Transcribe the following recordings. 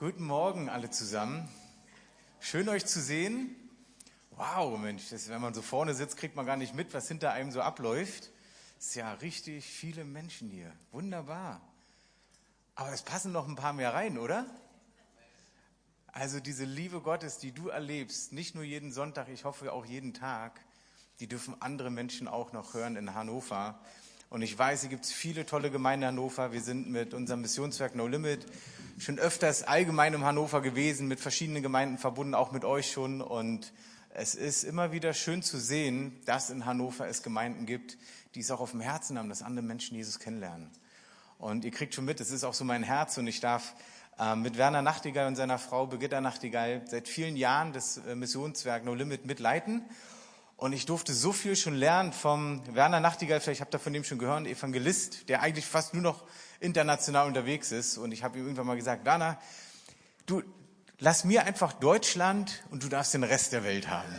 Guten Morgen alle zusammen. Schön euch zu sehen. Wow, Mensch, das, wenn man so vorne sitzt, kriegt man gar nicht mit, was hinter einem so abläuft. Es ist ja richtig viele Menschen hier. Wunderbar. Aber es passen noch ein paar mehr rein, oder? Also diese Liebe Gottes, die du erlebst, nicht nur jeden Sonntag, ich hoffe auch jeden Tag, die dürfen andere Menschen auch noch hören in Hannover. Und ich weiß, hier gibt es viele tolle Gemeinden in Hannover. Wir sind mit unserem Missionswerk No Limit schon öfters allgemein im Hannover gewesen, mit verschiedenen Gemeinden verbunden, auch mit euch schon. Und es ist immer wieder schön zu sehen, dass in Hannover es Gemeinden gibt, die es auch auf dem Herzen haben, dass andere Menschen Jesus kennenlernen. Und ihr kriegt schon mit, es ist auch so mein Herz und ich darf äh, mit Werner Nachtigall und seiner Frau Birgitta Nachtigall seit vielen Jahren das äh, Missionswerk No Limit mitleiten. Und ich durfte so viel schon lernen vom Werner Nachtigall, vielleicht habt ihr von dem schon gehört, Evangelist, der eigentlich fast nur noch international unterwegs ist. Und ich habe ihm irgendwann mal gesagt, Werner, du lass mir einfach Deutschland und du darfst den Rest der Welt haben.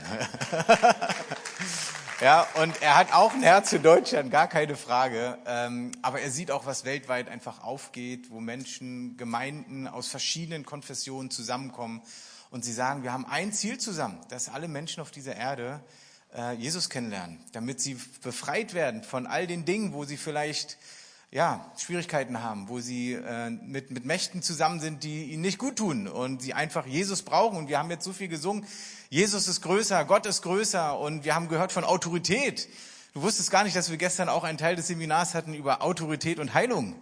ja, und er hat auch ein Herz für Deutschland, gar keine Frage. Ähm, aber er sieht auch, was weltweit einfach aufgeht, wo Menschen, Gemeinden aus verschiedenen Konfessionen zusammenkommen und sie sagen, wir haben ein Ziel zusammen, dass alle Menschen auf dieser Erde äh, Jesus kennenlernen, damit sie befreit werden von all den Dingen, wo sie vielleicht ja, Schwierigkeiten haben, wo sie äh, mit, mit Mächten zusammen sind, die ihnen nicht gut tun und sie einfach Jesus brauchen. Und wir haben jetzt so viel gesungen, Jesus ist größer, Gott ist größer und wir haben gehört von Autorität. Du wusstest gar nicht, dass wir gestern auch einen Teil des Seminars hatten über Autorität und Heilung.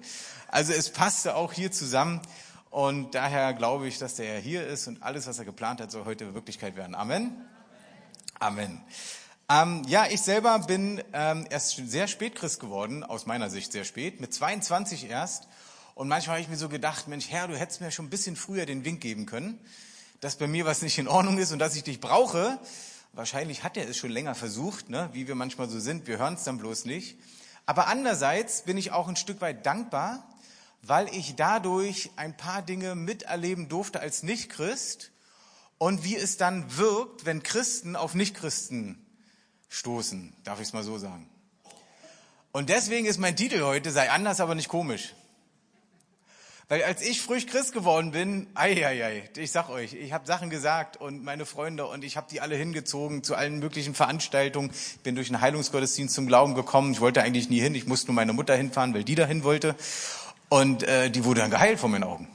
Also es passte auch hier zusammen und daher glaube ich, dass der hier ist und alles, was er geplant hat, soll heute Wirklichkeit werden. Amen. Amen. Ähm, ja, ich selber bin ähm, erst sehr spät Christ geworden, aus meiner Sicht sehr spät, mit 22 erst. Und manchmal habe ich mir so gedacht, Mensch, Herr, du hättest mir schon ein bisschen früher den Wink geben können, dass bei mir was nicht in Ordnung ist und dass ich dich brauche. Wahrscheinlich hat er es schon länger versucht, ne? wie wir manchmal so sind. Wir hören es dann bloß nicht. Aber andererseits bin ich auch ein Stück weit dankbar, weil ich dadurch ein paar Dinge miterleben durfte als Nicht-Christ und wie es dann wirkt, wenn Christen auf Nichtchristen stoßen, darf ich es mal so sagen. Und deswegen ist mein Titel heute, sei anders, aber nicht komisch. Weil als ich frisch Christ geworden bin, ei, ei, ei, ich sag euch, ich habe Sachen gesagt und meine Freunde und ich habe die alle hingezogen zu allen möglichen Veranstaltungen. Bin durch einen Heilungsgottesdienst zum Glauben gekommen. Ich wollte eigentlich nie hin, ich musste nur meine Mutter hinfahren, weil die dahin wollte. Und äh, die wurde dann geheilt vor meinen Augen.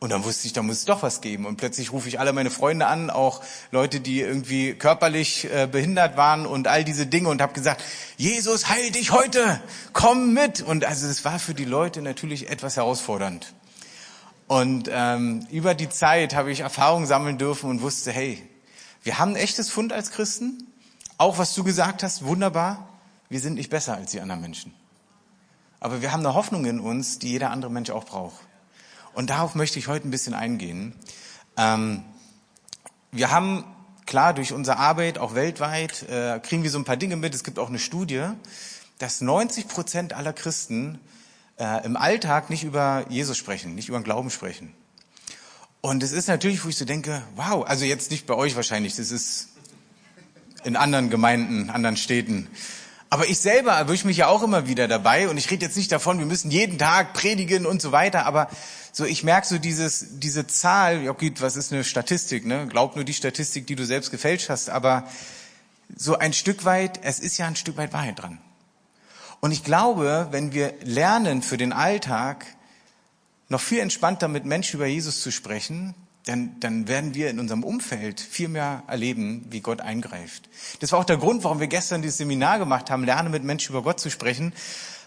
Und dann wusste ich, da muss es doch was geben. Und plötzlich rufe ich alle meine Freunde an, auch Leute, die irgendwie körperlich äh, behindert waren und all diese Dinge und habe gesagt, Jesus, heil dich heute, komm mit. Und also es war für die Leute natürlich etwas herausfordernd. Und ähm, über die Zeit habe ich Erfahrungen sammeln dürfen und wusste, hey, wir haben ein echtes Fund als Christen. Auch was du gesagt hast, wunderbar. Wir sind nicht besser als die anderen Menschen. Aber wir haben eine Hoffnung in uns, die jeder andere Mensch auch braucht. Und darauf möchte ich heute ein bisschen eingehen. Ähm, wir haben klar durch unsere Arbeit auch weltweit äh, kriegen wir so ein paar Dinge mit. Es gibt auch eine Studie, dass 90 Prozent aller Christen äh, im Alltag nicht über Jesus sprechen, nicht über den Glauben sprechen. Und es ist natürlich, wo ich so denke, wow, also jetzt nicht bei euch wahrscheinlich, das ist in anderen Gemeinden, anderen Städten. Aber ich selber erwische mich ja auch immer wieder dabei und ich rede jetzt nicht davon, wir müssen jeden Tag predigen und so weiter, aber so ich merke so dieses diese Zahl, ja gut, was ist eine Statistik, ne? Glaub nur die Statistik, die du selbst gefälscht hast, aber so ein Stück weit, es ist ja ein Stück weit Wahrheit dran. Und ich glaube, wenn wir lernen für den Alltag noch viel entspannter mit Menschen über Jesus zu sprechen, dann, dann werden wir in unserem Umfeld viel mehr erleben, wie Gott eingreift. Das war auch der Grund, warum wir gestern dieses Seminar gemacht haben, Lerne mit Menschen über Gott zu sprechen,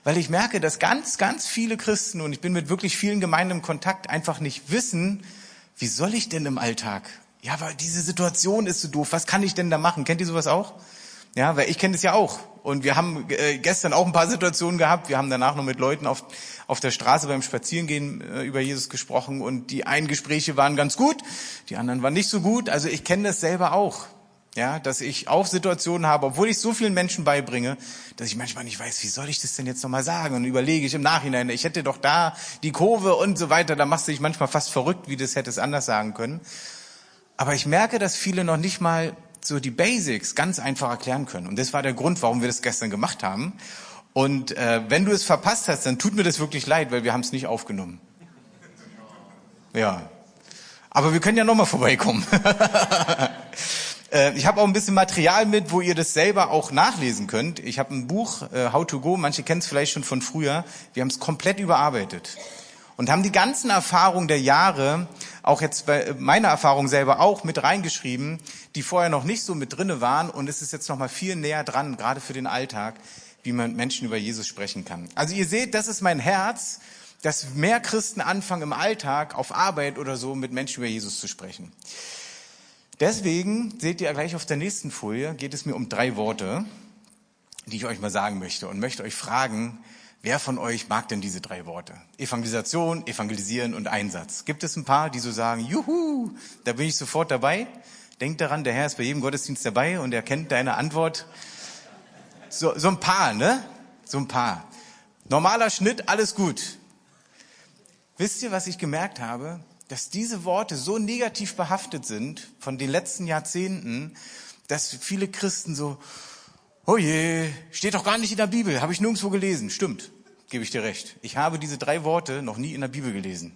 weil ich merke, dass ganz, ganz viele Christen, und ich bin mit wirklich vielen Gemeinden im Kontakt, einfach nicht wissen, wie soll ich denn im Alltag? Ja, aber diese Situation ist so doof, was kann ich denn da machen? Kennt ihr sowas auch? Ja, weil ich kenne das ja auch. Und wir haben äh, gestern auch ein paar Situationen gehabt. Wir haben danach noch mit Leuten auf, auf der Straße beim Spazierengehen äh, über Jesus gesprochen. Und die einen Gespräche waren ganz gut, die anderen waren nicht so gut. Also ich kenne das selber auch. Ja, dass ich auch Situationen habe, obwohl ich so vielen Menschen beibringe, dass ich manchmal nicht weiß, wie soll ich das denn jetzt nochmal sagen? Und überlege ich im Nachhinein, ich hätte doch da die Kurve und so weiter. Da machst du dich manchmal fast verrückt, wie das hätte es anders sagen können. Aber ich merke, dass viele noch nicht mal so die Basics ganz einfach erklären können. Und das war der Grund, warum wir das gestern gemacht haben. Und äh, wenn du es verpasst hast, dann tut mir das wirklich leid, weil wir haben es nicht aufgenommen. Ja. Aber wir können ja nochmal vorbeikommen. Äh, ich habe auch ein bisschen Material mit, wo ihr das selber auch nachlesen könnt. Ich habe ein Buch, äh, How to Go, manche kennen es vielleicht schon von früher. Wir haben es komplett überarbeitet und haben die ganzen Erfahrungen der Jahre, auch jetzt bei meiner Erfahrung selber auch mit reingeschrieben, die vorher noch nicht so mit drinne waren und es ist jetzt noch mal viel näher dran, gerade für den Alltag, wie man Menschen über Jesus sprechen kann. Also ihr seht, das ist mein Herz, dass mehr Christen anfangen im Alltag auf Arbeit oder so mit Menschen über Jesus zu sprechen. Deswegen seht ihr gleich auf der nächsten Folie, geht es mir um drei Worte, die ich euch mal sagen möchte und möchte euch fragen, wer von euch mag denn diese drei Worte? Evangelisation, Evangelisieren und Einsatz. Gibt es ein paar, die so sagen, juhu, da bin ich sofort dabei? Denkt daran, der Herr ist bei jedem Gottesdienst dabei und er kennt deine Antwort. So, so ein paar, ne? So ein paar. Normaler Schnitt, alles gut. Wisst ihr, was ich gemerkt habe? dass diese Worte so negativ behaftet sind von den letzten Jahrzehnten, dass viele Christen so, oh je, steht doch gar nicht in der Bibel, habe ich nirgendwo gelesen. Stimmt, gebe ich dir recht. Ich habe diese drei Worte noch nie in der Bibel gelesen.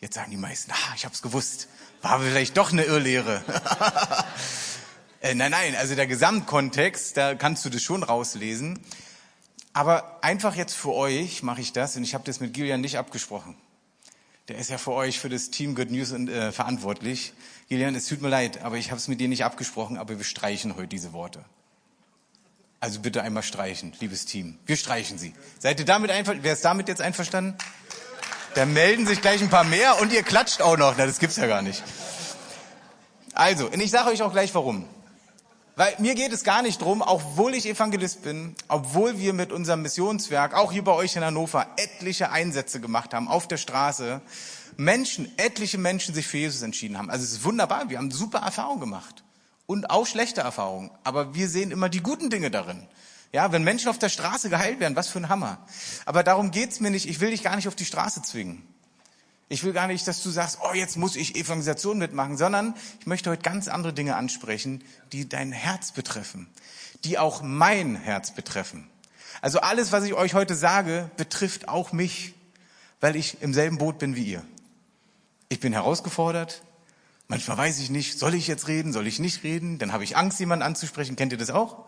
Jetzt sagen die meisten, ah, ich habe es gewusst. War vielleicht doch eine Irrlehre. äh, nein, nein, also der Gesamtkontext, da kannst du das schon rauslesen. Aber einfach jetzt für euch mache ich das und ich habe das mit Gillian nicht abgesprochen. Der ist ja für euch, für das Team Good News äh, verantwortlich. Julian, es tut mir leid, aber ich habe es mit dir nicht abgesprochen, aber wir streichen heute diese Worte. Also bitte einmal streichen, liebes Team. Wir streichen sie. Seid ihr damit einverstanden? Wer ist damit jetzt einverstanden? Da melden sich gleich ein paar mehr und ihr klatscht auch noch. Na, das gibt's ja gar nicht. Also, und ich sage euch auch gleich warum. Weil mir geht es gar nicht drum, obwohl ich Evangelist bin, obwohl wir mit unserem Missionswerk, auch hier bei euch in Hannover, etliche Einsätze gemacht haben auf der Straße, Menschen, etliche Menschen sich für Jesus entschieden haben. Also es ist wunderbar, wir haben super Erfahrungen gemacht und auch schlechte Erfahrungen, aber wir sehen immer die guten Dinge darin. Ja, wenn Menschen auf der Straße geheilt werden, was für ein Hammer. Aber darum geht's mir nicht, ich will dich gar nicht auf die Straße zwingen. Ich will gar nicht, dass du sagst, oh, jetzt muss ich Evangelisation mitmachen, sondern ich möchte heute ganz andere Dinge ansprechen, die dein Herz betreffen, die auch mein Herz betreffen. Also alles, was ich euch heute sage, betrifft auch mich, weil ich im selben Boot bin wie ihr. Ich bin herausgefordert. Manchmal weiß ich nicht, soll ich jetzt reden, soll ich nicht reden? Dann habe ich Angst, jemanden anzusprechen. Kennt ihr das auch?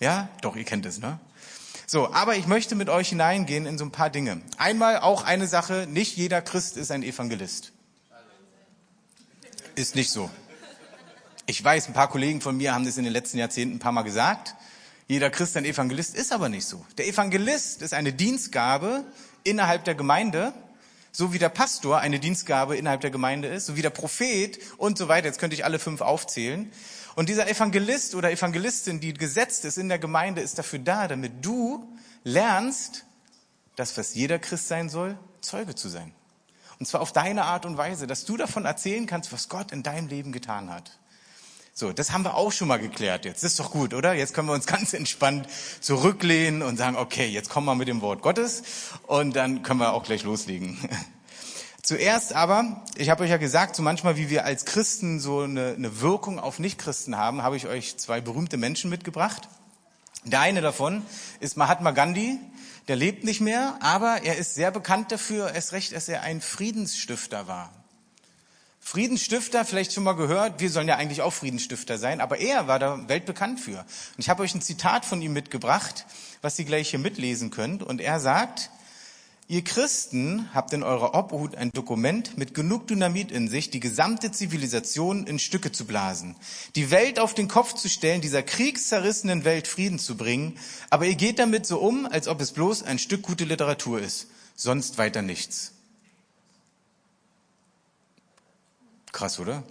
Ja? Doch, ihr kennt es, ne? So, aber ich möchte mit euch hineingehen in so ein paar Dinge. Einmal auch eine Sache, nicht jeder Christ ist ein Evangelist. Ist nicht so. Ich weiß, ein paar Kollegen von mir haben das in den letzten Jahrzehnten ein paar Mal gesagt. Jeder Christ ein Evangelist ist aber nicht so. Der Evangelist ist eine Dienstgabe innerhalb der Gemeinde, so wie der Pastor eine Dienstgabe innerhalb der Gemeinde ist, so wie der Prophet und so weiter. Jetzt könnte ich alle fünf aufzählen. Und dieser Evangelist oder Evangelistin, die gesetzt ist in der Gemeinde, ist dafür da, damit du lernst, das, was jeder Christ sein soll, Zeuge zu sein. Und zwar auf deine Art und Weise, dass du davon erzählen kannst, was Gott in deinem Leben getan hat. So, das haben wir auch schon mal geklärt jetzt. Das ist doch gut, oder? Jetzt können wir uns ganz entspannt zurücklehnen und sagen, okay, jetzt kommen wir mit dem Wort Gottes und dann können wir auch gleich loslegen. Zuerst aber, ich habe euch ja gesagt, so manchmal wie wir als Christen so eine, eine Wirkung auf Nichtchristen haben, habe ich euch zwei berühmte Menschen mitgebracht. Der eine davon ist Mahatma Gandhi, der lebt nicht mehr, aber er ist sehr bekannt dafür, es recht, dass er ein Friedensstifter war. Friedensstifter, vielleicht schon mal gehört, wir sollen ja eigentlich auch Friedensstifter sein, aber er war da weltbekannt für. Und ich habe euch ein Zitat von ihm mitgebracht, was ihr gleich hier mitlesen könnt. Und er sagt, Ihr Christen habt in eurer Obhut ein Dokument mit genug Dynamit in sich, die gesamte Zivilisation in Stücke zu blasen, die Welt auf den Kopf zu stellen, dieser kriegszerrissenen Welt Frieden zu bringen, aber ihr geht damit so um, als ob es bloß ein Stück gute Literatur ist, sonst weiter nichts. Krass, oder?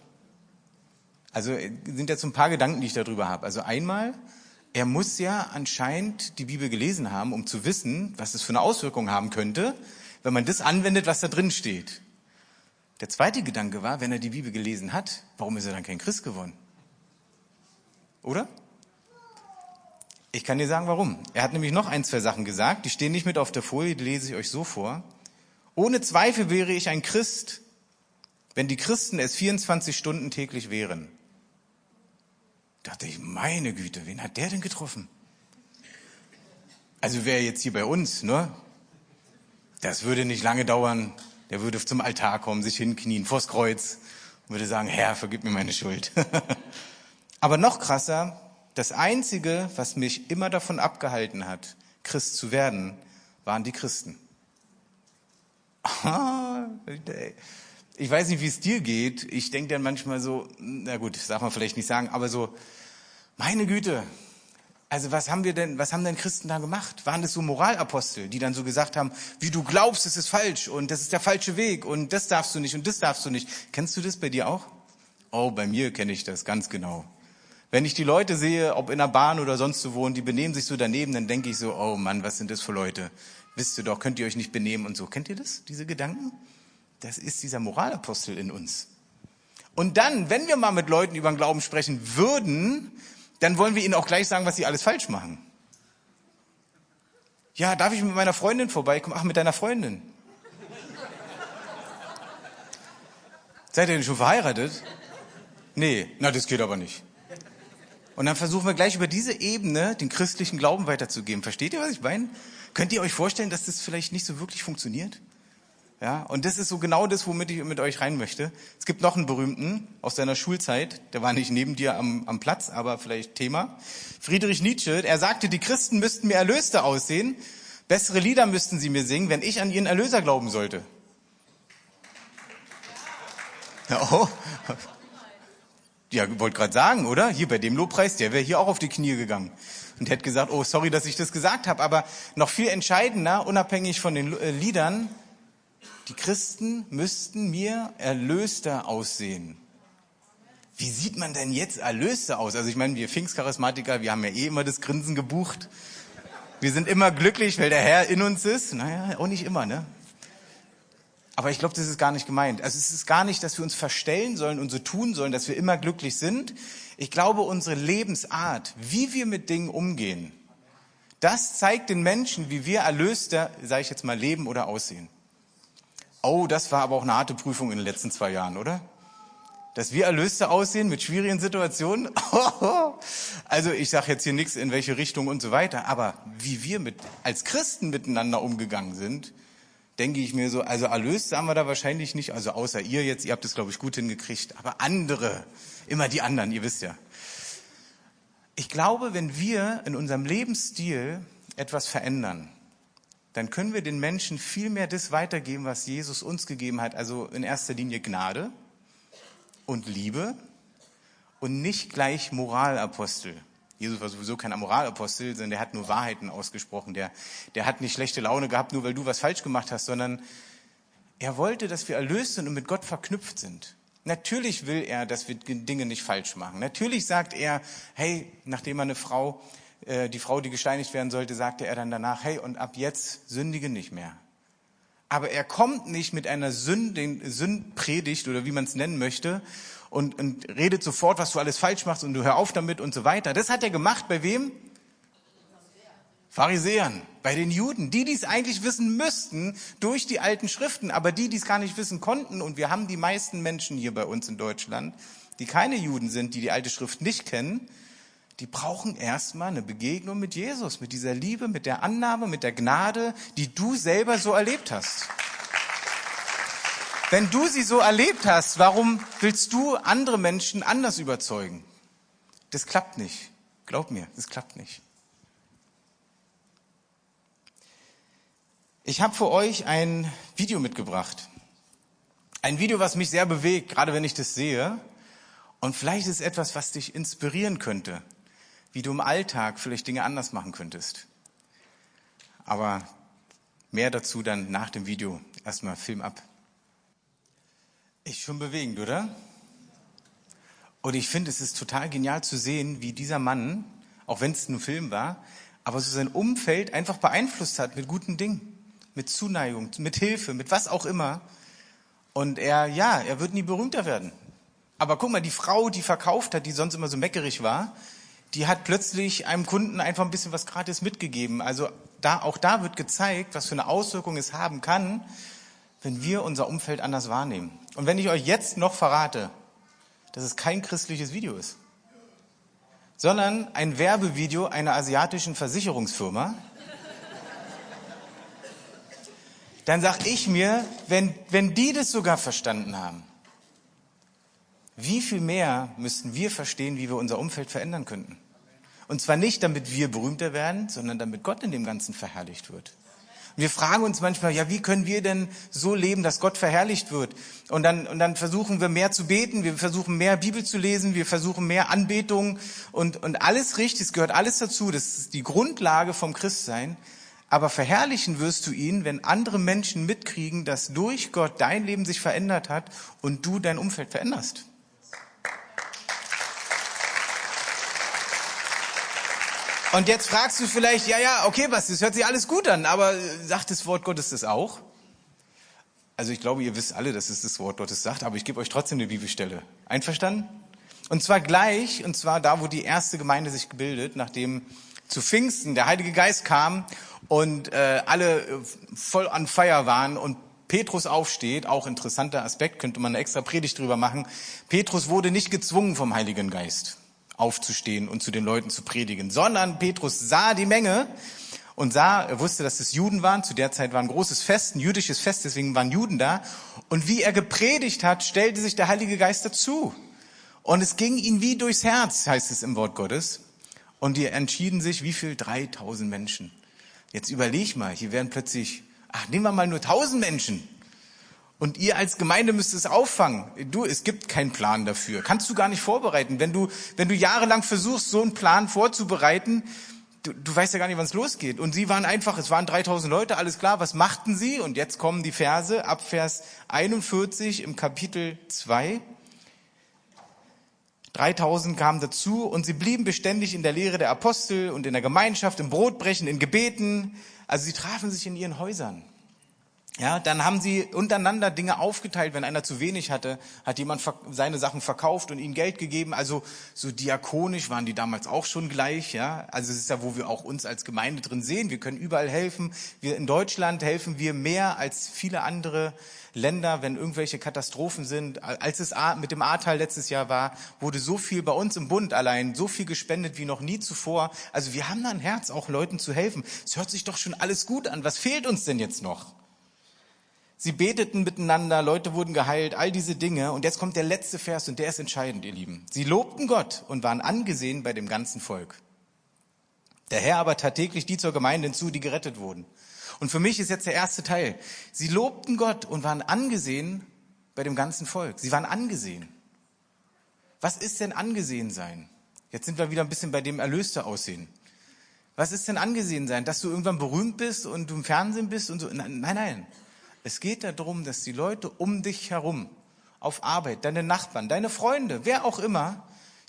Also sind jetzt so ein paar Gedanken, die ich darüber habe. Also einmal, er muss ja anscheinend die Bibel gelesen haben, um zu wissen, was es für eine Auswirkung haben könnte, wenn man das anwendet, was da drin steht. Der zweite Gedanke war, wenn er die Bibel gelesen hat, warum ist er dann kein Christ geworden? Oder? Ich kann dir sagen, warum. Er hat nämlich noch ein, zwei Sachen gesagt, die stehen nicht mit auf der Folie, die lese ich euch so vor. Ohne Zweifel wäre ich ein Christ, wenn die Christen es 24 Stunden täglich wären dachte ich, meine Güte, wen hat der denn getroffen? Also wäre jetzt hier bei uns, ne? Das würde nicht lange dauern, Der würde zum Altar kommen, sich hinknien, vors Kreuz und würde sagen, Herr, vergib mir meine Schuld. Aber noch krasser, das Einzige, was mich immer davon abgehalten hat, Christ zu werden, waren die Christen. Ich weiß nicht, wie es dir geht. Ich denke dann manchmal so, na gut, das darf man vielleicht nicht sagen, aber so, meine Güte, also was haben wir denn, was haben denn Christen da gemacht? Waren das so Moralapostel, die dann so gesagt haben, wie du glaubst, es ist falsch und das ist der falsche Weg und das darfst du nicht und das darfst du nicht. Kennst du das bei dir auch? Oh, bei mir kenne ich das ganz genau. Wenn ich die Leute sehe, ob in der Bahn oder sonst wo wohnen, die benehmen sich so daneben, dann denke ich so, oh Mann, was sind das für Leute? Wisst ihr doch, könnt ihr euch nicht benehmen und so. Kennt ihr das, diese Gedanken? Das ist dieser Moralapostel in uns. Und dann, wenn wir mal mit Leuten über den Glauben sprechen würden, dann wollen wir ihnen auch gleich sagen, was sie alles falsch machen. Ja, darf ich mit meiner Freundin vorbeikommen? Ach, mit deiner Freundin. Seid ihr denn schon verheiratet? Nee, na, das geht aber nicht. Und dann versuchen wir gleich über diese Ebene den christlichen Glauben weiterzugeben. Versteht ihr, was ich meine? Könnt ihr euch vorstellen, dass das vielleicht nicht so wirklich funktioniert? Ja, und das ist so genau das, womit ich mit euch rein möchte. Es gibt noch einen berühmten aus deiner Schulzeit, der war nicht neben dir am, am Platz, aber vielleicht Thema. Friedrich Nietzsche, er sagte, die Christen müssten mir Erlöste aussehen, bessere Lieder müssten sie mir singen, wenn ich an ihren Erlöser glauben sollte. Ja, oh. Ja, wollte gerade sagen, oder? Hier bei dem Lobpreis, der wäre hier auch auf die Knie gegangen und hätte gesagt, oh, sorry, dass ich das gesagt habe. Aber noch viel entscheidender, unabhängig von den äh, Liedern, die Christen müssten mir erlöster aussehen. Wie sieht man denn jetzt erlöster aus? Also ich meine, wir Pfingstcharismatiker, wir haben ja eh immer das Grinsen gebucht. Wir sind immer glücklich, weil der Herr in uns ist. Naja, auch nicht immer, ne? Aber ich glaube, das ist gar nicht gemeint. Also es ist gar nicht, dass wir uns verstellen sollen und so tun sollen, dass wir immer glücklich sind. Ich glaube, unsere Lebensart, wie wir mit Dingen umgehen, das zeigt den Menschen, wie wir erlöster, sage ich jetzt mal, leben oder aussehen. Oh, das war aber auch eine harte Prüfung in den letzten zwei Jahren, oder? Dass wir erlöster aussehen mit schwierigen Situationen. also ich sage jetzt hier nichts in welche Richtung und so weiter, aber wie wir mit, als Christen miteinander umgegangen sind, denke ich mir so, also erlöst haben wir da wahrscheinlich nicht, also außer ihr jetzt, ihr habt es, glaube ich, gut hingekriegt, aber andere, immer die anderen, ihr wisst ja. Ich glaube, wenn wir in unserem Lebensstil etwas verändern, dann können wir den Menschen viel mehr das weitergeben, was Jesus uns gegeben hat, also in erster Linie Gnade und Liebe und nicht gleich Moralapostel. Jesus war sowieso kein Moralapostel, sondern der hat nur Wahrheiten ausgesprochen. Der, der hat nicht schlechte Laune gehabt, nur weil du was falsch gemacht hast, sondern er wollte, dass wir erlöst sind und mit Gott verknüpft sind. Natürlich will er, dass wir Dinge nicht falsch machen. Natürlich sagt er, hey, nachdem er eine Frau, äh, die Frau, die gesteinigt werden sollte, sagte er dann danach, hey, und ab jetzt sündige nicht mehr. Aber er kommt nicht mit einer Sündpredigt oder wie man es nennen möchte und, und redet sofort, was du alles falsch machst und du hör auf damit und so weiter. Das hat er gemacht bei wem? Pharisäern, bei den Juden, die, die es eigentlich wissen müssten durch die alten Schriften, aber die, die es gar nicht wissen konnten. Und wir haben die meisten Menschen hier bei uns in Deutschland, die keine Juden sind, die die alte Schrift nicht kennen, die brauchen erstmal eine Begegnung mit Jesus, mit dieser Liebe, mit der Annahme, mit der Gnade, die du selber so erlebt hast. Wenn du sie so erlebt hast, warum willst du andere Menschen anders überzeugen? Das klappt nicht. Glaub mir, das klappt nicht. Ich habe für euch ein Video mitgebracht. Ein Video, was mich sehr bewegt, gerade wenn ich das sehe. Und vielleicht ist etwas, was dich inspirieren könnte, wie du im Alltag vielleicht Dinge anders machen könntest. Aber mehr dazu dann nach dem Video. Erstmal Film ab. Ist schon bewegend, oder? Und ich finde, es ist total genial zu sehen, wie dieser Mann, auch wenn es nur Film war, aber so sein Umfeld einfach beeinflusst hat mit guten Dingen, mit Zuneigung, mit Hilfe, mit was auch immer. Und er, ja, er wird nie berühmter werden. Aber guck mal, die Frau, die verkauft hat, die sonst immer so meckerig war, die hat plötzlich einem Kunden einfach ein bisschen was gratis mitgegeben. Also da, auch da wird gezeigt, was für eine Auswirkung es haben kann, wenn wir unser Umfeld anders wahrnehmen. Und wenn ich euch jetzt noch verrate, dass es kein christliches Video ist, sondern ein Werbevideo einer asiatischen Versicherungsfirma, dann sag ich mir, wenn, wenn die das sogar verstanden haben, wie viel mehr müssten wir verstehen, wie wir unser Umfeld verändern könnten? Und zwar nicht, damit wir berühmter werden, sondern damit Gott in dem Ganzen verherrlicht wird. Und wir fragen uns manchmal, ja, wie können wir denn so leben, dass Gott verherrlicht wird? Und dann, und dann versuchen wir mehr zu beten, wir versuchen mehr Bibel zu lesen, wir versuchen mehr Anbetung und, und alles richtig, es gehört alles dazu, das ist die Grundlage vom Christsein. Aber verherrlichen wirst du ihn, wenn andere Menschen mitkriegen, dass durch Gott dein Leben sich verändert hat und du dein Umfeld veränderst. Und jetzt fragst du vielleicht, ja, ja, okay, was, das hört sich alles gut an, aber sagt das Wort Gottes das auch? Also ich glaube, ihr wisst alle, dass es das Wort Gottes sagt, aber ich gebe euch trotzdem eine Bibelstelle. Einverstanden? Und zwar gleich, und zwar da, wo die erste Gemeinde sich gebildet, nachdem zu Pfingsten der Heilige Geist kam und äh, alle äh, voll an Feier waren und Petrus aufsteht, auch interessanter Aspekt, könnte man eine extra Predigt drüber machen. Petrus wurde nicht gezwungen vom Heiligen Geist aufzustehen und zu den Leuten zu predigen, sondern Petrus sah die Menge und sah, er wusste, dass es Juden waren. Zu der Zeit war ein großes Fest, ein jüdisches Fest, deswegen waren Juden da. Und wie er gepredigt hat, stellte sich der Heilige Geist dazu. Und es ging ihm wie durchs Herz, heißt es im Wort Gottes. Und die entschieden sich, wie viel? 3000 Menschen. Jetzt überleg mal, hier werden plötzlich, ach, nehmen wir mal nur 1000 Menschen. Und ihr als Gemeinde müsst es auffangen. Du, es gibt keinen Plan dafür. Kannst du gar nicht vorbereiten. Wenn du, wenn du jahrelang versuchst, so einen Plan vorzubereiten, du, du weißt ja gar nicht, wann es losgeht. Und sie waren einfach, es waren 3000 Leute, alles klar. Was machten sie? Und jetzt kommen die Verse ab Vers 41 im Kapitel 2. 3000 kamen dazu und sie blieben beständig in der Lehre der Apostel und in der Gemeinschaft, im Brotbrechen, in Gebeten. Also sie trafen sich in ihren Häusern. Ja, dann haben sie untereinander Dinge aufgeteilt. Wenn einer zu wenig hatte, hat jemand seine Sachen verkauft und ihnen Geld gegeben. Also so diakonisch waren die damals auch schon gleich. Ja, also es ist ja, wo wir auch uns als Gemeinde drin sehen. Wir können überall helfen. Wir in Deutschland helfen wir mehr als viele andere Länder, wenn irgendwelche Katastrophen sind. Als es mit dem Ahrtal letztes Jahr war, wurde so viel bei uns im Bund allein, so viel gespendet wie noch nie zuvor. Also wir haben da ein Herz, auch Leuten zu helfen. Es hört sich doch schon alles gut an. Was fehlt uns denn jetzt noch? Sie beteten miteinander, Leute wurden geheilt, all diese Dinge. Und jetzt kommt der letzte Vers und der ist entscheidend, ihr Lieben. Sie lobten Gott und waren angesehen bei dem ganzen Volk. Der Herr aber tat täglich die zur Gemeinde hinzu, die gerettet wurden. Und für mich ist jetzt der erste Teil. Sie lobten Gott und waren angesehen bei dem ganzen Volk. Sie waren angesehen. Was ist denn angesehen sein? Jetzt sind wir wieder ein bisschen bei dem Erlöste aussehen. Was ist denn angesehen sein? Dass du irgendwann berühmt bist und du im Fernsehen bist und so? Nein, nein. Es geht darum, dass die Leute um dich herum, auf Arbeit, deine Nachbarn, deine Freunde, wer auch immer,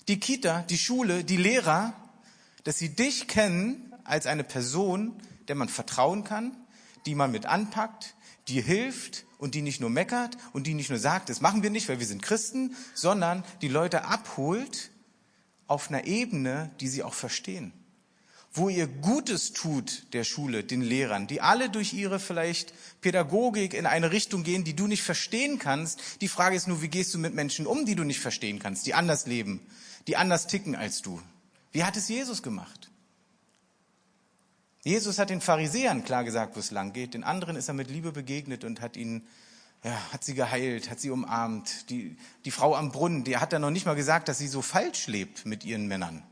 die Kita, die Schule, die Lehrer, dass sie dich kennen als eine Person, der man vertrauen kann, die man mit anpackt, die hilft und die nicht nur meckert und die nicht nur sagt, das machen wir nicht, weil wir sind Christen, sondern die Leute abholt auf einer Ebene, die sie auch verstehen wo ihr Gutes tut der Schule, den Lehrern, die alle durch ihre vielleicht Pädagogik in eine Richtung gehen, die du nicht verstehen kannst. Die Frage ist nur, wie gehst du mit Menschen um, die du nicht verstehen kannst, die anders leben, die anders ticken als du? Wie hat es Jesus gemacht? Jesus hat den Pharisäern klar gesagt, wo es lang geht. Den anderen ist er mit Liebe begegnet und hat ihnen, ja, hat sie geheilt, hat sie umarmt. Die, die Frau am Brunnen, die hat er noch nicht mal gesagt, dass sie so falsch lebt mit ihren Männern.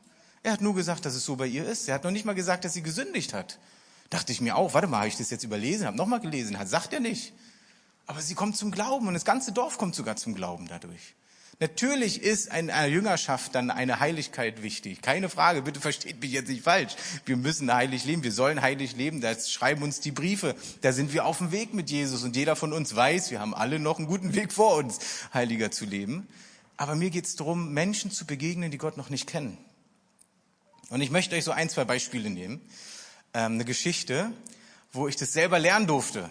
Er hat nur gesagt, dass es so bei ihr ist. Er hat noch nicht mal gesagt, dass sie gesündigt hat. Dachte ich mir auch, warte mal, habe ich das jetzt überlesen, habe nochmal gelesen, hat, sagt er nicht. Aber sie kommt zum Glauben und das ganze Dorf kommt sogar zum Glauben dadurch. Natürlich ist in einer Jüngerschaft dann eine Heiligkeit wichtig. Keine Frage, bitte versteht mich jetzt nicht falsch. Wir müssen heilig leben, wir sollen heilig leben, das schreiben uns die Briefe. Da sind wir auf dem Weg mit Jesus und jeder von uns weiß, wir haben alle noch einen guten Weg vor uns, heiliger zu leben. Aber mir geht es darum, Menschen zu begegnen, die Gott noch nicht kennen. Und ich möchte euch so ein, zwei Beispiele nehmen. Ähm, eine Geschichte, wo ich das selber lernen durfte.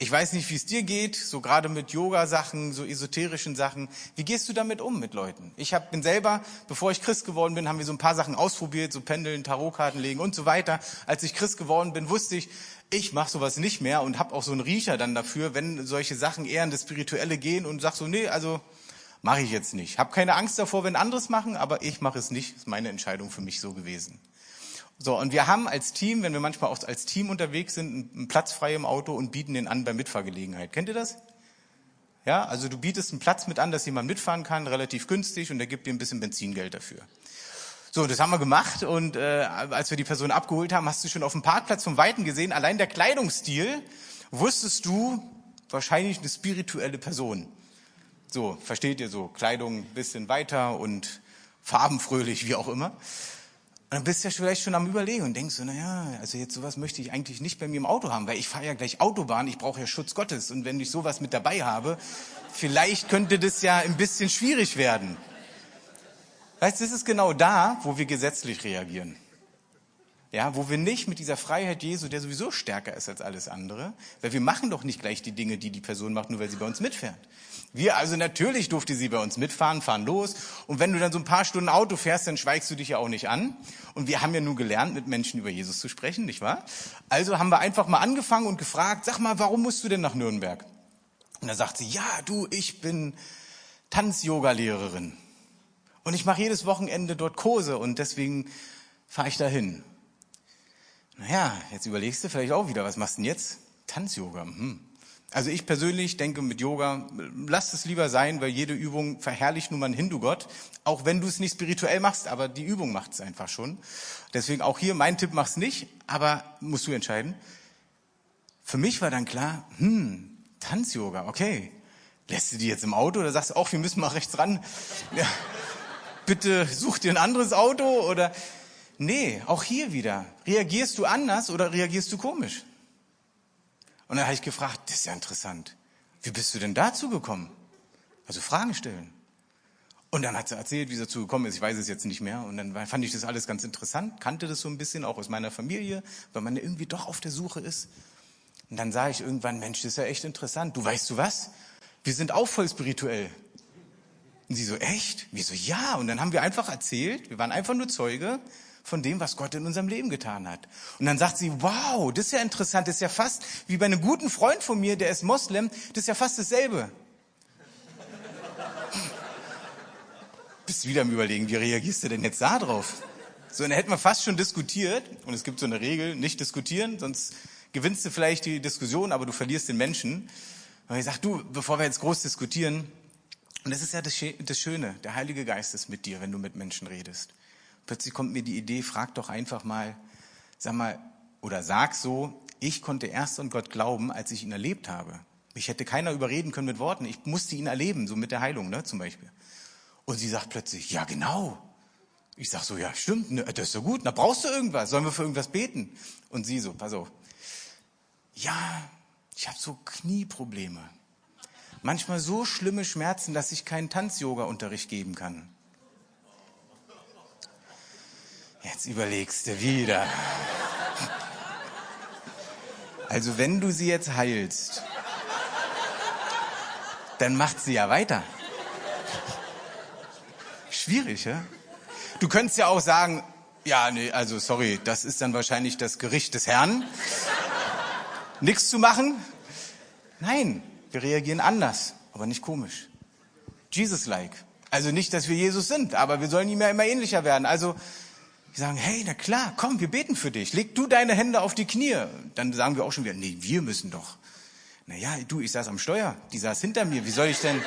Ich weiß nicht, wie es dir geht, so gerade mit Yoga-Sachen, so esoterischen Sachen. Wie gehst du damit um mit Leuten? Ich hab, bin selber, bevor ich Christ geworden bin, haben wir so ein paar Sachen ausprobiert, so Pendeln, Tarotkarten legen und so weiter. Als ich Christ geworden bin, wusste ich, ich mache sowas nicht mehr und habe auch so einen Riecher dann dafür, wenn solche Sachen eher in das Spirituelle gehen und sag so, nee, also Mache ich jetzt nicht. Hab keine Angst davor, wenn anderes machen, aber ich mache es nicht. Ist meine Entscheidung für mich so gewesen. So, und wir haben als Team, wenn wir manchmal auch als Team unterwegs sind, einen Platz frei im Auto und bieten den an bei Mitfahrgelegenheit. Kennt ihr das? Ja, also du bietest einen Platz mit an, dass jemand mitfahren kann, relativ günstig, und der gibt dir ein bisschen Benzingeld dafür. So, das haben wir gemacht und äh, als wir die Person abgeholt haben, hast du schon auf dem Parkplatz vom Weiten gesehen, allein der Kleidungsstil, wusstest du, wahrscheinlich eine spirituelle Person. So, versteht ihr so, Kleidung ein bisschen weiter und farbenfröhlich, wie auch immer. Und dann bist du ja vielleicht schon am Überlegen und denkst so, na ja, also jetzt sowas möchte ich eigentlich nicht bei mir im Auto haben, weil ich fahre ja gleich Autobahn, ich brauche ja Schutz Gottes. Und wenn ich sowas mit dabei habe, vielleicht könnte das ja ein bisschen schwierig werden. Weißt du, das ist genau da, wo wir gesetzlich reagieren. Ja, wo wir nicht mit dieser Freiheit Jesu, der sowieso stärker ist als alles andere, weil wir machen doch nicht gleich die Dinge, die die Person macht, nur weil sie bei uns mitfährt. Wir, also natürlich durfte sie bei uns mitfahren, fahren los. Und wenn du dann so ein paar Stunden Auto fährst, dann schweigst du dich ja auch nicht an. Und wir haben ja nun gelernt, mit Menschen über Jesus zu sprechen, nicht wahr? Also haben wir einfach mal angefangen und gefragt, sag mal, warum musst du denn nach Nürnberg? Und da sagt sie, ja, du, ich bin Tanz-Yoga-Lehrerin. Und ich mache jedes Wochenende dort Kurse und deswegen fahre ich dahin. Naja, jetzt überlegst du vielleicht auch wieder, was machst du denn jetzt? Tanz-Yoga. Hm. Also ich persönlich denke mit Yoga, lass es lieber sein, weil jede Übung verherrlicht nun mal einen Hindu-Gott, auch wenn du es nicht spirituell machst, aber die Übung macht es einfach schon. Deswegen auch hier mein Tipp, mach's nicht, aber musst du entscheiden. Für mich war dann klar, hm, Tanz-Yoga, okay. Lässt du die jetzt im Auto oder sagst du auch, wir müssen mal rechts ran? Ja, bitte such dir ein anderes Auto oder nee, auch hier wieder. Reagierst du anders oder reagierst du komisch? Und dann habe ich gefragt, das ist ja interessant. Wie bist du denn dazu gekommen? Also Fragen stellen. Und dann hat sie erzählt, wie sie dazu gekommen ist. Ich weiß es jetzt nicht mehr. Und dann fand ich das alles ganz interessant, kannte das so ein bisschen, auch aus meiner Familie, weil man irgendwie doch auf der Suche ist. Und dann sah ich irgendwann, Mensch, das ist ja echt interessant. Du weißt du was? Wir sind auch voll spirituell. Und sie so, echt? Wieso ja? Und dann haben wir einfach erzählt, wir waren einfach nur Zeuge von dem, was Gott in unserem Leben getan hat. Und dann sagt sie, wow, das ist ja interessant, das ist ja fast wie bei einem guten Freund von mir, der ist Moslem, das ist ja fast dasselbe. Bist wieder am Überlegen, wie reagierst du denn jetzt da drauf? So, dann hätten wir fast schon diskutiert, und es gibt so eine Regel, nicht diskutieren, sonst gewinnst du vielleicht die Diskussion, aber du verlierst den Menschen. Und ich sage, du, bevor wir jetzt groß diskutieren, und das ist ja das Schöne, der Heilige Geist ist mit dir, wenn du mit Menschen redest. Plötzlich kommt mir die Idee, frag doch einfach mal, sag mal, oder sag so, ich konnte erst an Gott glauben, als ich ihn erlebt habe. Mich hätte keiner überreden können mit Worten. Ich musste ihn erleben, so mit der Heilung, ne, zum Beispiel. Und sie sagt plötzlich, ja, genau. Ich sag so, ja, stimmt, ne, das ist so gut. Na, brauchst du irgendwas? Sollen wir für irgendwas beten? Und sie so, pass auf. Ja, ich habe so Knieprobleme. Manchmal so schlimme Schmerzen, dass ich keinen Tanz-Yoga-Unterricht geben kann. Jetzt überlegst du wieder. Also wenn du sie jetzt heilst, dann macht sie ja weiter. Schwierig, ja? Du könntest ja auch sagen, ja, nee, also sorry, das ist dann wahrscheinlich das Gericht des Herrn. Nichts zu machen? Nein, wir reagieren anders, aber nicht komisch. Jesus-like. Also nicht, dass wir Jesus sind, aber wir sollen ihm ja immer ähnlicher werden. Also die sagen, hey, na klar, komm, wir beten für dich. Leg du deine Hände auf die Knie. Dann sagen wir auch schon wieder, nee, wir müssen doch. Naja, du, ich saß am Steuer, die saß hinter mir. Wie soll ich denn?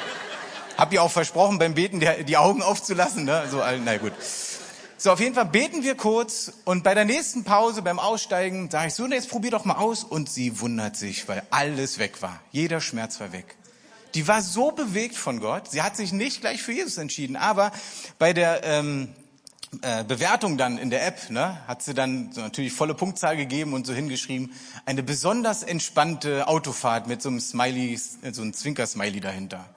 Hab ihr auch versprochen, beim Beten die Augen aufzulassen. Ne? So, na gut. So, auf jeden Fall beten wir kurz und bei der nächsten Pause, beim Aussteigen, sage ich so, jetzt probier doch mal aus. Und sie wundert sich, weil alles weg war. Jeder Schmerz war weg. Die war so bewegt von Gott. Sie hat sich nicht gleich für Jesus entschieden, aber bei der ähm, äh, Bewertung dann in der App, ne, hat sie dann so natürlich volle Punktzahl gegeben und so hingeschrieben, eine besonders entspannte Autofahrt mit so einem Smiley, so einem Zwinker-Smiley dahinter.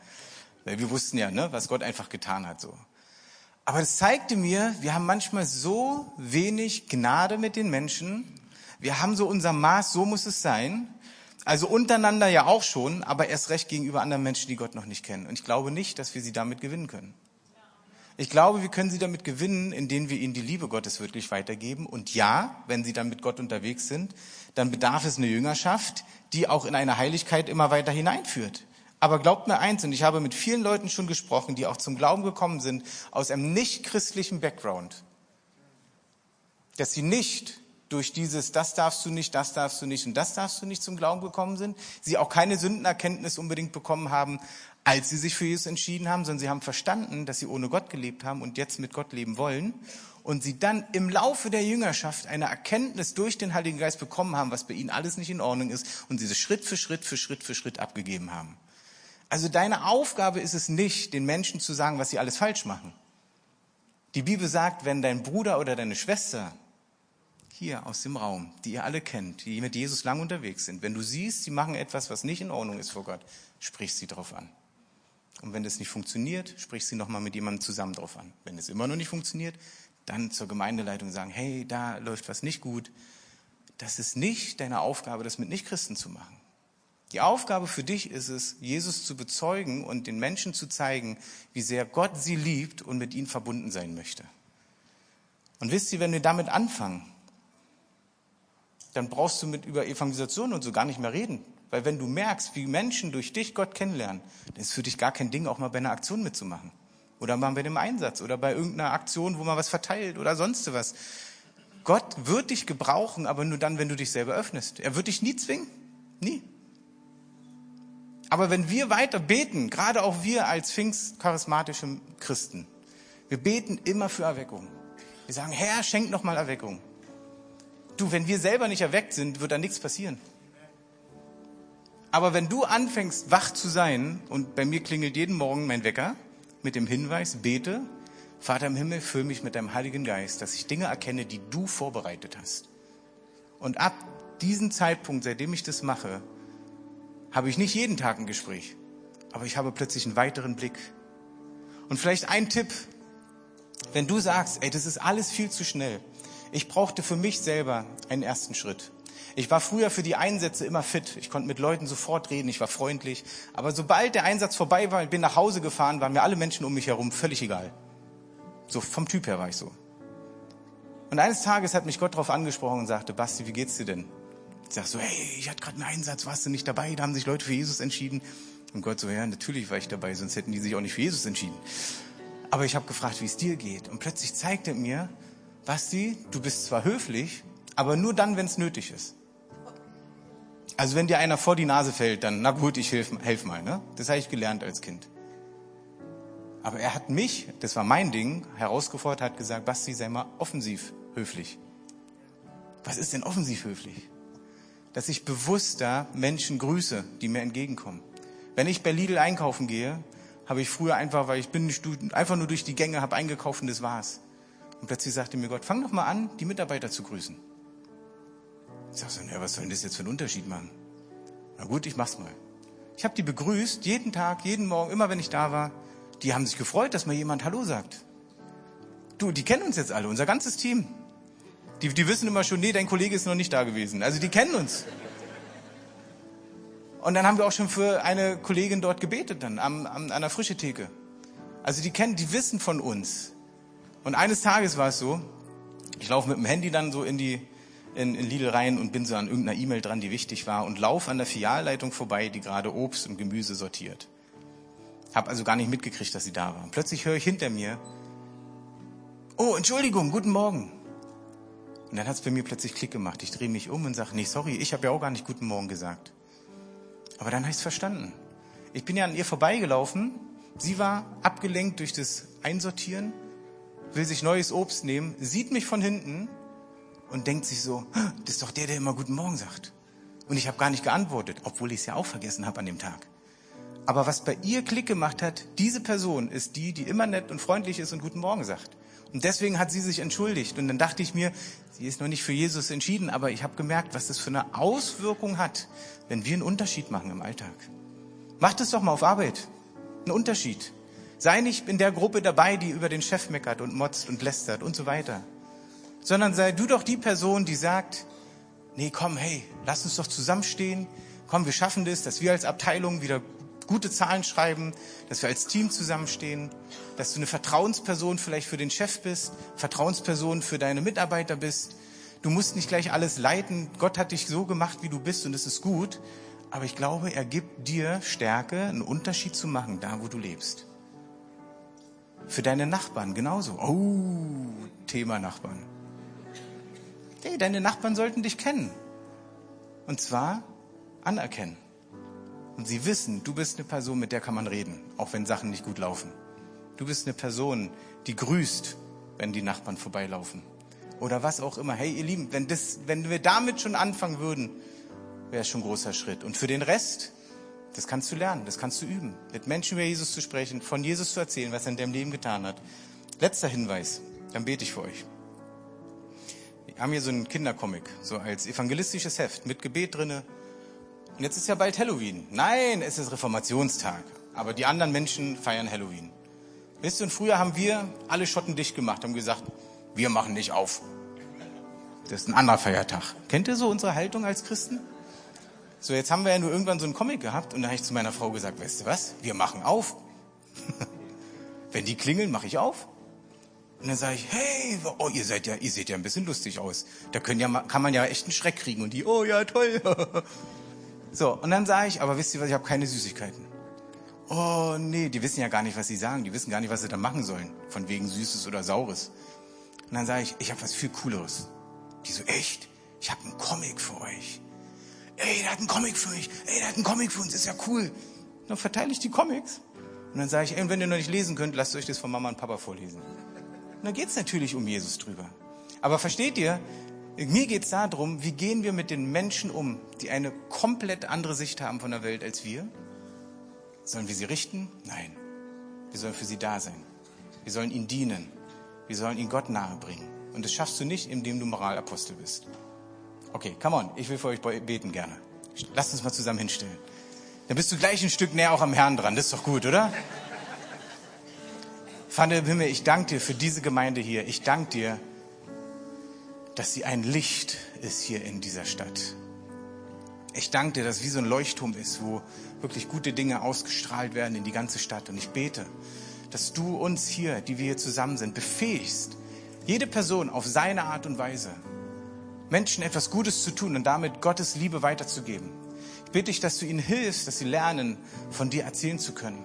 Weil wir wussten ja, ne, was Gott einfach getan hat, so. Aber es zeigte mir, wir haben manchmal so wenig Gnade mit den Menschen. Wir haben so unser Maß, so muss es sein. Also untereinander ja auch schon, aber erst recht gegenüber anderen Menschen, die Gott noch nicht kennen. Und ich glaube nicht, dass wir sie damit gewinnen können. Ich glaube, wir können sie damit gewinnen, indem wir ihnen die Liebe Gottes wirklich weitergeben. Und ja, wenn sie dann mit Gott unterwegs sind, dann bedarf es eine Jüngerschaft, die auch in eine Heiligkeit immer weiter hineinführt. Aber glaubt mir eins, und ich habe mit vielen Leuten schon gesprochen, die auch zum Glauben gekommen sind, aus einem nicht christlichen Background. dass sie nicht durch dieses, das darfst du nicht, das darfst du nicht und das darfst du nicht zum Glauben gekommen sind. Sie auch keine Sündenerkenntnis unbedingt bekommen haben, als sie sich für Jesus entschieden haben, sondern sie haben verstanden, dass sie ohne Gott gelebt haben und jetzt mit Gott leben wollen. Und sie dann im Laufe der Jüngerschaft eine Erkenntnis durch den Heiligen Geist bekommen haben, was bei ihnen alles nicht in Ordnung ist und sie Schritt für Schritt für Schritt für Schritt abgegeben haben. Also deine Aufgabe ist es nicht, den Menschen zu sagen, was sie alles falsch machen. Die Bibel sagt, wenn dein Bruder oder deine Schwester hier aus dem Raum, die ihr alle kennt, die mit Jesus lang unterwegs sind, wenn du siehst, sie machen etwas, was nicht in Ordnung ist vor Gott, sprich sie darauf an. Und wenn das nicht funktioniert, sprich sie nochmal mit jemandem zusammen drauf an. Wenn es immer noch nicht funktioniert, dann zur Gemeindeleitung sagen, hey, da läuft was nicht gut. Das ist nicht deine Aufgabe, das mit Nichtchristen zu machen. Die Aufgabe für dich ist es, Jesus zu bezeugen und den Menschen zu zeigen, wie sehr Gott sie liebt und mit ihnen verbunden sein möchte. Und wisst ihr, wenn wir damit anfangen, dann brauchst du mit über Evangelisation und so gar nicht mehr reden. Weil wenn du merkst, wie Menschen durch dich Gott kennenlernen, dann ist für dich gar kein Ding, auch mal bei einer Aktion mitzumachen. Oder mal bei dem Einsatz oder bei irgendeiner Aktion, wo man was verteilt oder sonst was. Gott wird dich gebrauchen, aber nur dann, wenn du dich selber öffnest. Er wird dich nie zwingen. Nie. Aber wenn wir weiter beten, gerade auch wir als pfingstcharismatische Christen, wir beten immer für Erweckung. Wir sagen, Herr, schenk noch mal Erweckung. Du, wenn wir selber nicht erweckt sind, wird da nichts passieren. Aber wenn du anfängst, wach zu sein, und bei mir klingelt jeden Morgen mein Wecker mit dem Hinweis, bete, Vater im Himmel, füll mich mit deinem Heiligen Geist, dass ich Dinge erkenne, die du vorbereitet hast. Und ab diesem Zeitpunkt, seitdem ich das mache, habe ich nicht jeden Tag ein Gespräch, aber ich habe plötzlich einen weiteren Blick. Und vielleicht ein Tipp, wenn du sagst, ey, das ist alles viel zu schnell, ich brauchte für mich selber einen ersten Schritt. Ich war früher für die Einsätze immer fit. Ich konnte mit Leuten sofort reden, ich war freundlich. Aber sobald der Einsatz vorbei war, ich bin nach Hause gefahren, waren mir alle Menschen um mich herum völlig egal. So vom Typ her war ich so. Und eines Tages hat mich Gott darauf angesprochen und sagte, Basti, wie geht's dir denn? Ich sag so, hey, ich hatte gerade einen Einsatz, warst du nicht dabei? Da haben sich Leute für Jesus entschieden. Und Gott so, ja, natürlich war ich dabei, sonst hätten die sich auch nicht für Jesus entschieden. Aber ich habe gefragt, wie es dir geht. Und plötzlich zeigt er mir, Basti, du bist zwar höflich, aber nur dann, wenn es nötig ist. Also wenn dir einer vor die Nase fällt, dann, na gut, ich helf, helf mal. Ne? Das habe ich gelernt als Kind. Aber er hat mich, das war mein Ding, herausgefordert, hat gesagt, Basti, sei mal offensiv höflich. Was ist denn offensiv höflich? Dass ich bewusster Menschen grüße, die mir entgegenkommen. Wenn ich bei Lidl einkaufen gehe, habe ich früher einfach, weil ich bin einfach nur durch die Gänge, habe eingekauft und das war's. Und plötzlich sagte mir Gott, fang doch mal an, die Mitarbeiter zu grüßen. Ich sag so, na, was soll denn das jetzt für einen Unterschied machen? Na gut, ich mach's mal. Ich habe die begrüßt, jeden Tag, jeden Morgen, immer wenn ich da war. Die haben sich gefreut, dass mal jemand Hallo sagt. Du, die kennen uns jetzt alle, unser ganzes Team. Die, die wissen immer schon, nee, dein Kollege ist noch nicht da gewesen. Also die kennen uns. Und dann haben wir auch schon für eine Kollegin dort gebetet, dann am, am, an der frische Theke. Also die kennen, die wissen von uns. Und eines Tages war es so, ich laufe mit dem Handy dann so in die in, in Lidl rein und bin so an irgendeiner E-Mail dran, die wichtig war und laufe an der Filialleitung vorbei, die gerade Obst und Gemüse sortiert. Hab also gar nicht mitgekriegt, dass sie da war. Plötzlich höre ich hinter mir, oh, Entschuldigung, guten Morgen. Und dann hat es bei mir plötzlich Klick gemacht. Ich drehe mich um und sage, nee, sorry, ich habe ja auch gar nicht guten Morgen gesagt. Aber dann habe ich es verstanden. Ich bin ja an ihr vorbeigelaufen. Sie war abgelenkt durch das Einsortieren will sich neues Obst nehmen, sieht mich von hinten und denkt sich so, das ist doch der, der immer Guten Morgen sagt. Und ich habe gar nicht geantwortet, obwohl ich es ja auch vergessen habe an dem Tag. Aber was bei ihr Klick gemacht hat, diese Person ist die, die immer nett und freundlich ist und Guten Morgen sagt. Und deswegen hat sie sich entschuldigt. Und dann dachte ich mir, sie ist noch nicht für Jesus entschieden, aber ich habe gemerkt, was das für eine Auswirkung hat, wenn wir einen Unterschied machen im Alltag. Macht es doch mal auf Arbeit. Ein Unterschied. Sei nicht in der Gruppe dabei, die über den Chef meckert und motzt und lästert und so weiter. Sondern sei du doch die Person, die sagt, nee, komm, hey, lass uns doch zusammenstehen. Komm, wir schaffen das, dass wir als Abteilung wieder gute Zahlen schreiben, dass wir als Team zusammenstehen, dass du eine Vertrauensperson vielleicht für den Chef bist, Vertrauensperson für deine Mitarbeiter bist. Du musst nicht gleich alles leiten. Gott hat dich so gemacht, wie du bist und es ist gut. Aber ich glaube, er gibt dir Stärke, einen Unterschied zu machen, da wo du lebst. Für deine Nachbarn genauso. Oh, Thema Nachbarn. Hey, deine Nachbarn sollten dich kennen. Und zwar anerkennen. Und sie wissen, du bist eine Person, mit der kann man reden, auch wenn Sachen nicht gut laufen. Du bist eine Person, die grüßt, wenn die Nachbarn vorbeilaufen. Oder was auch immer. Hey, ihr Lieben, wenn, das, wenn wir damit schon anfangen würden, wäre es schon ein großer Schritt. Und für den Rest, das kannst du lernen, das kannst du üben. Mit Menschen über Jesus zu sprechen, von Jesus zu erzählen, was er in deinem Leben getan hat. Letzter Hinweis, dann bete ich für euch. Wir haben hier so einen Kindercomic, so als evangelistisches Heft mit Gebet drinne. Und jetzt ist ja bald Halloween. Nein, es ist Reformationstag. Aber die anderen Menschen feiern Halloween. Wisst ihr, und früher haben wir alle Schotten dicht gemacht, haben gesagt, wir machen nicht auf. Das ist ein anderer Feiertag. Kennt ihr so unsere Haltung als Christen? So, jetzt haben wir ja nur irgendwann so einen Comic gehabt und da habe ich zu meiner Frau gesagt, weißt du was, wir machen auf. Wenn die klingeln, mache ich auf. Und dann sage ich, hey, oh, ihr seid ja, ihr seht ja ein bisschen lustig aus. Da können ja, kann man ja echt einen Schreck kriegen. Und die, oh ja, toll. so, und dann sage ich, aber wisst ihr was, ich habe keine Süßigkeiten. Oh nee, die wissen ja gar nicht, was sie sagen. Die wissen gar nicht, was sie da machen sollen. Von wegen Süßes oder Saures. Und dann sage ich, ich habe was viel Cooleres. Die so, echt? Ich habe einen Comic für euch. Ey, der hat einen Comic für euch. Ey, der hat einen Comic für uns. Ist ja cool. Dann verteile ich die Comics. Und dann sage ich, ey, und wenn ihr noch nicht lesen könnt, lasst euch das von Mama und Papa vorlesen. Und da geht's natürlich um Jesus drüber. Aber versteht ihr, mir geht's darum, wie gehen wir mit den Menschen um, die eine komplett andere Sicht haben von der Welt als wir? Sollen wir sie richten? Nein. Wir sollen für sie da sein. Wir sollen ihnen dienen. Wir sollen ihnen Gott nahe bringen. Und das schaffst du nicht, indem du Moralapostel bist. Okay, come on, ich will für euch beten gerne. Lasst uns mal zusammen hinstellen. Dann bist du gleich ein Stück näher auch am Herrn dran. Das ist doch gut, oder? Vater im Himmel, ich danke dir für diese Gemeinde hier. Ich danke dir, dass sie ein Licht ist hier in dieser Stadt. Ich danke dir, dass wie so ein Leuchtturm ist, wo wirklich gute Dinge ausgestrahlt werden in die ganze Stadt. Und ich bete, dass du uns hier, die wir hier zusammen sind, befähigst, jede Person auf seine Art und Weise, Menschen etwas Gutes zu tun und damit Gottes Liebe weiterzugeben. Ich bitte dich, dass du ihnen hilfst, dass sie lernen, von dir erzählen zu können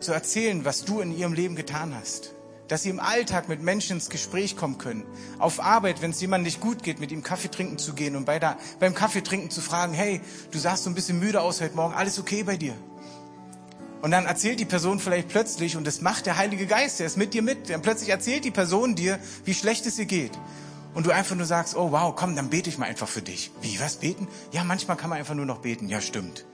zu erzählen, was du in ihrem Leben getan hast. Dass sie im Alltag mit Menschen ins Gespräch kommen können. Auf Arbeit, wenn es jemandem nicht gut geht, mit ihm Kaffee trinken zu gehen und bei der, beim Kaffee trinken zu fragen, hey, du sahst so ein bisschen müde aus heute Morgen, alles okay bei dir? Und dann erzählt die Person vielleicht plötzlich, und das macht der Heilige Geist, der ist mit dir mit, dann plötzlich erzählt die Person dir, wie schlecht es ihr geht. Und du einfach nur sagst, oh wow, komm, dann bete ich mal einfach für dich. Wie, was beten? Ja, manchmal kann man einfach nur noch beten. Ja, stimmt.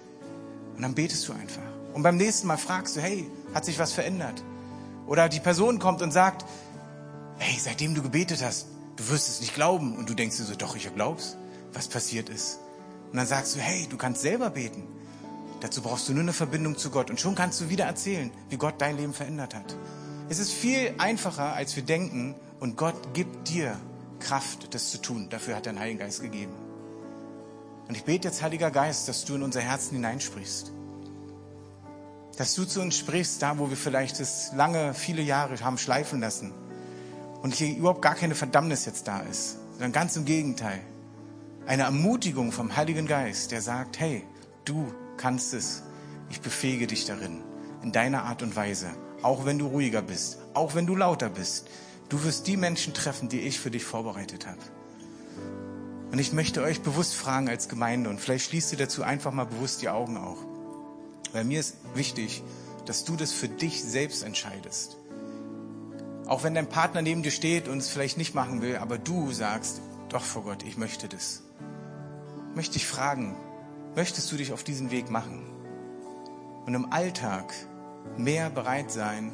Und dann betest du einfach. Und beim nächsten Mal fragst du, hey, hat sich was verändert? Oder die Person kommt und sagt, hey, seitdem du gebetet hast, du wirst es nicht glauben. Und du denkst dir so, doch, ich glaub's, was passiert ist. Und dann sagst du, hey, du kannst selber beten. Dazu brauchst du nur eine Verbindung zu Gott. Und schon kannst du wieder erzählen, wie Gott dein Leben verändert hat. Es ist viel einfacher, als wir denken. Und Gott gibt dir Kraft, das zu tun. Dafür hat er den Heiligen Geist gegeben. Und ich bete jetzt, Heiliger Geist, dass du in unser Herzen hineinsprichst dass du zu uns sprichst, da wo wir vielleicht es lange, viele Jahre haben schleifen lassen und hier überhaupt gar keine Verdammnis jetzt da ist, sondern ganz im Gegenteil. Eine Ermutigung vom Heiligen Geist, der sagt, hey, du kannst es, ich befähige dich darin, in deiner Art und Weise, auch wenn du ruhiger bist, auch wenn du lauter bist. Du wirst die Menschen treffen, die ich für dich vorbereitet habe. Und ich möchte euch bewusst fragen als Gemeinde und vielleicht schließt ihr dazu einfach mal bewusst die Augen auch. Weil mir ist wichtig, dass du das für dich selbst entscheidest. Auch wenn dein Partner neben dir steht und es vielleicht nicht machen will, aber du sagst, doch vor Gott, ich möchte das. Möchte ich fragen, möchtest du dich auf diesen Weg machen? Und im Alltag mehr bereit sein,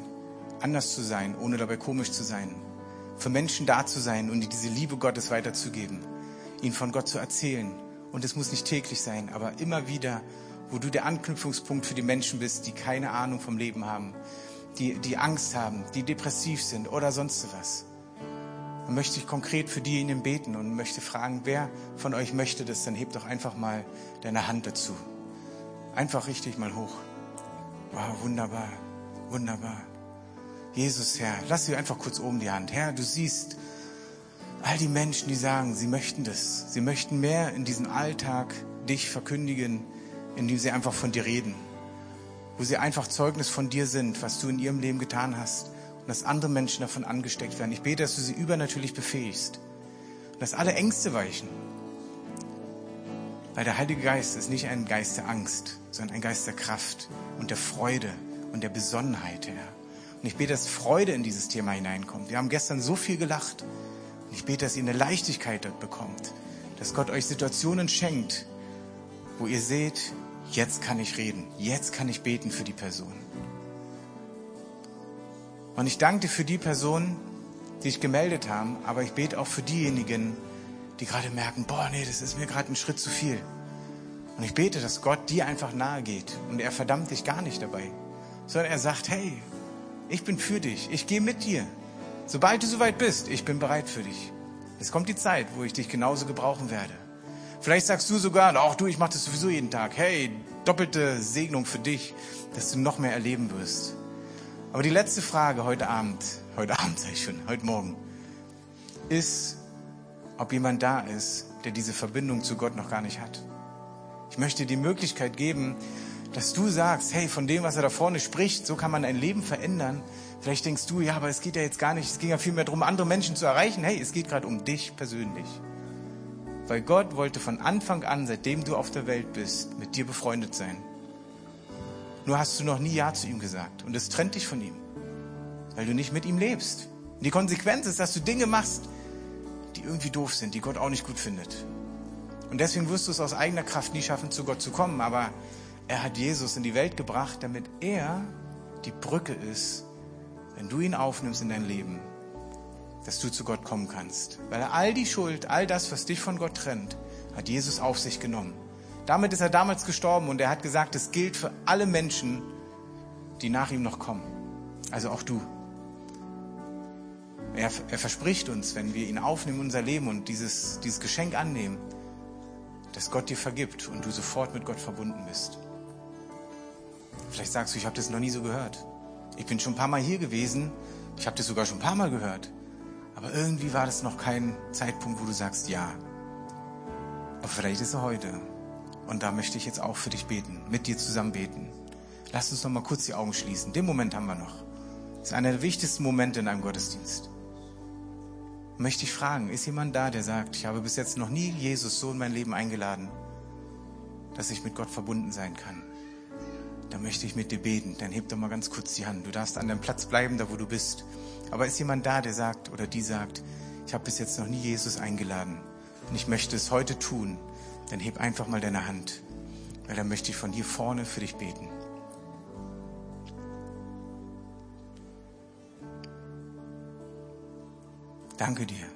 anders zu sein, ohne dabei komisch zu sein. Für Menschen da zu sein und diese Liebe Gottes weiterzugeben. Ihnen von Gott zu erzählen. Und es muss nicht täglich sein, aber immer wieder wo du der Anknüpfungspunkt für die Menschen bist, die keine Ahnung vom Leben haben, die, die Angst haben, die depressiv sind oder sonst was. Dann möchte ich konkret für diejenigen beten und möchte fragen, wer von euch möchte das, dann hebt doch einfach mal deine Hand dazu. Einfach richtig mal hoch. Wow, wunderbar, wunderbar. Jesus, Herr, lass sie einfach kurz oben die Hand. Herr, du siehst all die Menschen, die sagen, sie möchten das. Sie möchten mehr in diesem Alltag dich verkündigen, indem sie einfach von dir reden, wo sie einfach Zeugnis von dir sind, was du in ihrem Leben getan hast und dass andere Menschen davon angesteckt werden. Ich bete, dass du sie übernatürlich befähigst, Und dass alle Ängste weichen. Weil der Heilige Geist ist nicht ein Geist der Angst, sondern ein Geist der Kraft und der Freude und der Besonnenheit, Herr. Und ich bete, dass Freude in dieses Thema hineinkommt. Wir haben gestern so viel gelacht. Und ich bete, dass ihr eine Leichtigkeit dort bekommt. Dass Gott euch Situationen schenkt, wo ihr seht, jetzt kann ich reden. Jetzt kann ich beten für die Person. Und ich danke dir für die Personen, die sich gemeldet haben, aber ich bete auch für diejenigen, die gerade merken, boah, nee, das ist mir gerade ein Schritt zu viel. Und ich bete, dass Gott dir einfach nahe geht und er verdammt dich gar nicht dabei, sondern er sagt, hey, ich bin für dich, ich gehe mit dir. Sobald du soweit bist, ich bin bereit für dich. Es kommt die Zeit, wo ich dich genauso gebrauchen werde. Vielleicht sagst du sogar, auch du, ich mache das sowieso jeden Tag. Hey, doppelte Segnung für dich, dass du noch mehr erleben wirst. Aber die letzte Frage heute Abend, heute Abend sage ich schon, heute Morgen, ist, ob jemand da ist, der diese Verbindung zu Gott noch gar nicht hat. Ich möchte die Möglichkeit geben, dass du sagst, hey, von dem, was er da vorne spricht, so kann man ein Leben verändern. Vielleicht denkst du, ja, aber es geht ja jetzt gar nicht, es ging ja vielmehr darum, andere Menschen zu erreichen. Hey, es geht gerade um dich persönlich. Weil Gott wollte von Anfang an, seitdem du auf der Welt bist, mit dir befreundet sein. Nur hast du noch nie Ja zu ihm gesagt. Und es trennt dich von ihm. Weil du nicht mit ihm lebst. Und die Konsequenz ist, dass du Dinge machst, die irgendwie doof sind, die Gott auch nicht gut findet. Und deswegen wirst du es aus eigener Kraft nie schaffen, zu Gott zu kommen. Aber er hat Jesus in die Welt gebracht, damit er die Brücke ist, wenn du ihn aufnimmst in dein Leben, dass du zu Gott kommen kannst. Weil all die Schuld, all das, was dich von Gott trennt, hat Jesus auf sich genommen. Damit ist er damals gestorben und er hat gesagt, es gilt für alle Menschen, die nach ihm noch kommen. Also auch du. Er, er, verspricht uns, wenn wir ihn aufnehmen in unser Leben und dieses, dieses Geschenk annehmen, dass Gott dir vergibt und du sofort mit Gott verbunden bist. Vielleicht sagst du, ich habe das noch nie so gehört. Ich bin schon ein paar Mal hier gewesen, ich habe das sogar schon ein paar Mal gehört. Aber irgendwie war das noch kein Zeitpunkt, wo du sagst, ja. Aber vielleicht ist er heute. Und da möchte ich jetzt auch für dich beten, mit dir zusammen beten. Lass uns noch mal kurz die Augen schließen. Den Moment haben wir noch. Das ist einer der wichtigsten Momente in einem Gottesdienst möchte ich fragen, ist jemand da, der sagt, ich habe bis jetzt noch nie Jesus so in mein Leben eingeladen, dass ich mit Gott verbunden sein kann? Da möchte ich mit dir beten. Dann heb doch mal ganz kurz die Hand. Du darfst an deinem Platz bleiben, da wo du bist. Aber ist jemand da, der sagt oder die sagt, ich habe bis jetzt noch nie Jesus eingeladen und ich möchte es heute tun? Dann heb einfach mal deine Hand, weil dann möchte ich von hier vorne für dich beten. Danke dir.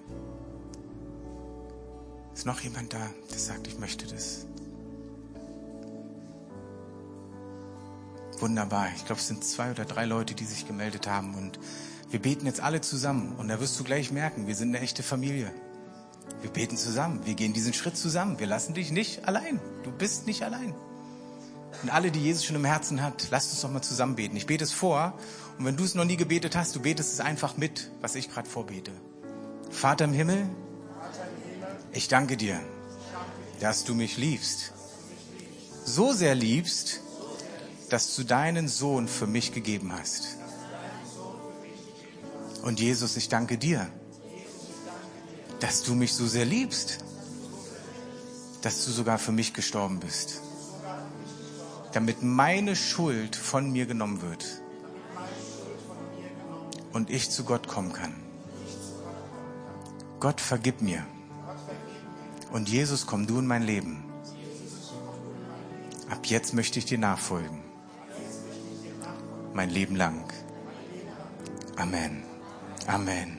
Ist noch jemand da, der sagt, ich möchte das? Wunderbar. Ich glaube, es sind zwei oder drei Leute, die sich gemeldet haben. Und wir beten jetzt alle zusammen. Und da wirst du gleich merken, wir sind eine echte Familie. Wir beten zusammen. Wir gehen diesen Schritt zusammen. Wir lassen dich nicht allein. Du bist nicht allein. Und alle, die Jesus schon im Herzen hat, lasst uns doch mal zusammen beten. Ich bete es vor. Und wenn du es noch nie gebetet hast, du betest es einfach mit, was ich gerade vorbete. Vater im Himmel, ich danke dir, dass du mich liebst. So sehr liebst, dass du deinen Sohn für mich gegeben hast. Und Jesus, ich danke dir, dass du mich so sehr liebst, dass du sogar für mich gestorben bist, damit meine Schuld von mir genommen wird und ich zu Gott kommen kann. Gott, vergib mir. Und Jesus, komm du in mein Leben. Ab jetzt möchte ich dir nachfolgen. Mein Leben lang. Amen. Amen.